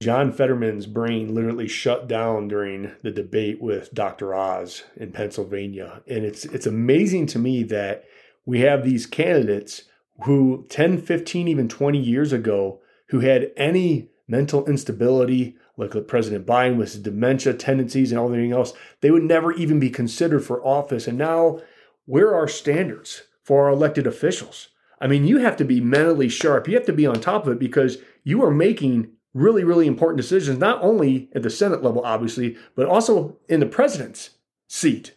John Fetterman's brain literally shut down during the debate with Dr. Oz in Pennsylvania. And it's it's amazing to me that we have these candidates who 10, 15, even 20 years ago who had any mental instability, like President Biden with his dementia tendencies and everything else, they would never even be considered for office. And now, where are standards for our elected officials? I mean, you have to be mentally sharp. You have to be on top of it because you are making really, really important decisions, not only at the Senate level, obviously, but also in the president's seat.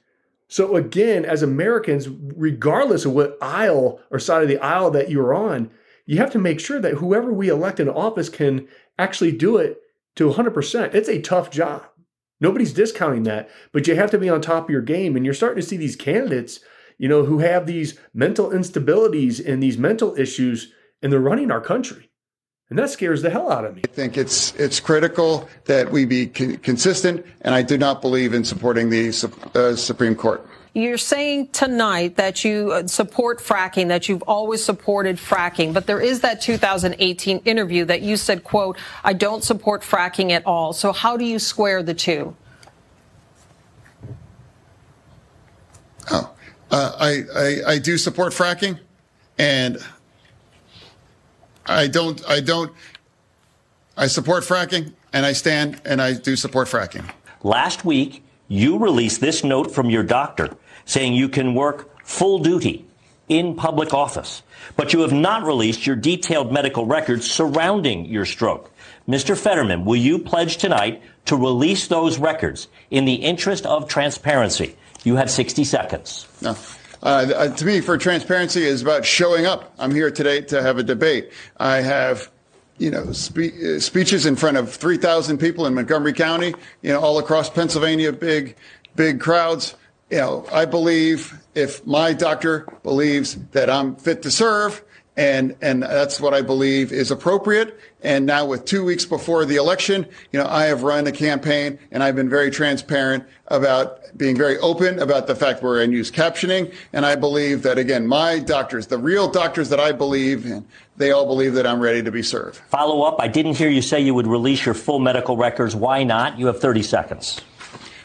So, again, as Americans, regardless of what aisle or side of the aisle that you're on, you have to make sure that whoever we elect in office can actually do it to 100%. It's a tough job. Nobody's discounting that, but you have to be on top of your game. And you're starting to see these candidates, you know, who have these mental instabilities and these mental issues, and they're running our country. And that scares the hell out of me. I think it's it's critical that we be consistent, and I do not believe in supporting the uh, Supreme Court. You're saying tonight that you uh, support fracking, that you've always supported fracking, but there is that 2018 interview that you said, quote, I don't support fracking at all. So how do you square the two? Oh, uh, I, I, I do support fracking, and I don't. I don't. I support fracking, and I stand and I do support fracking. Last week, you released this note from your doctor saying you can work full duty in public office, but you have not released your detailed medical records surrounding your stroke. Mr. Fetterman, will you pledge tonight to release those records in the interest of transparency? You have 60 seconds. No. Uh, uh, to me, for transparency is about showing up. I'm here today to have a debate. I have, you know, spe- uh, speeches in front of 3,000 people in Montgomery County, you know, all across Pennsylvania, big, big crowds. You know, I believe if my doctor believes that I'm fit to serve, and and that's what I believe is appropriate. And now, with two weeks before the election, you know, I have run a campaign, and I've been very transparent about being very open about the fact we're in use captioning. And I believe that again, my doctors, the real doctors that I believe in, they all believe that I'm ready to be served. Follow up. I didn't hear you say you would release your full medical records. Why not? You have 30 seconds.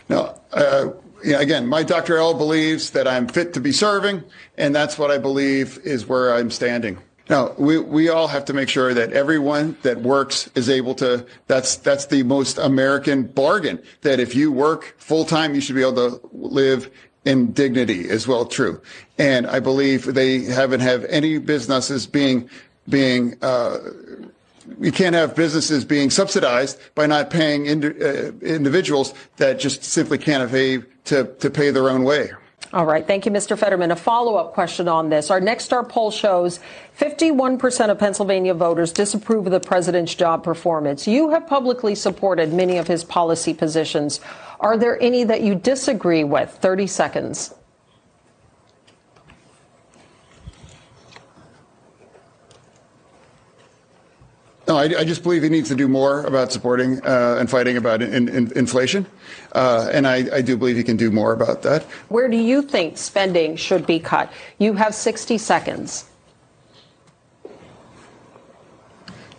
No. Uh, yeah, again, my Dr. L believes that I'm fit to be serving, and that's what I believe is where I'm standing. Now, we, we all have to make sure that everyone that works is able to, that's, that's the most American bargain, that if you work full time, you should be able to live in dignity as well, true. And I believe they haven't have any businesses being, being, uh, you can't have businesses being subsidized by not paying uh, individuals that just simply can't pay to, to pay their own way. All right. Thank you, Mr. Fetterman. A follow up question on this. Our Nexstar poll shows 51% of Pennsylvania voters disapprove of the president's job performance. You have publicly supported many of his policy positions. Are there any that you disagree with? 30 seconds. No, I, I, just believe he needs to do more about supporting uh, and fighting about in, in, inflation, uh, and I, I, do believe he can do more about that. Where do you think spending should be cut? You have 60 seconds.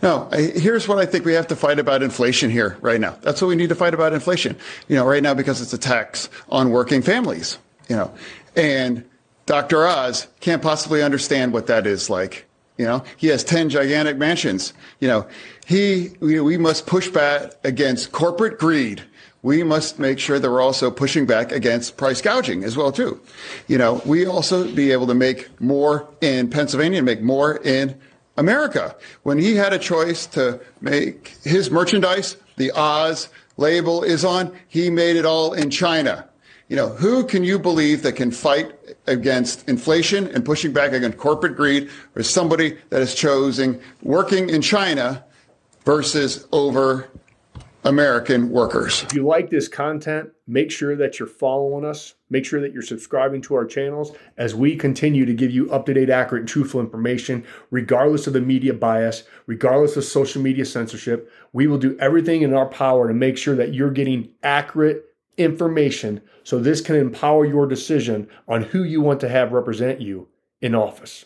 No, I, here's what I think we have to fight about inflation here right now. That's what we need to fight about inflation. You know, right now because it's a tax on working families. You know, and Dr. Oz can't possibly understand what that is like. You know, he has 10 gigantic mansions. You know, he, we, we must push back against corporate greed. We must make sure that we're also pushing back against price gouging as well, too. You know, we also be able to make more in Pennsylvania make more in America. When he had a choice to make his merchandise, the Oz label is on, he made it all in China. You know, who can you believe that can fight against inflation and pushing back against corporate greed or somebody that is choosing working in China versus over American workers? If you like this content, make sure that you're following us. Make sure that you're subscribing to our channels as we continue to give you up to date, accurate, and truthful information, regardless of the media bias, regardless of social media censorship. We will do everything in our power to make sure that you're getting accurate information so this can empower your decision on who you want to have represent you in office.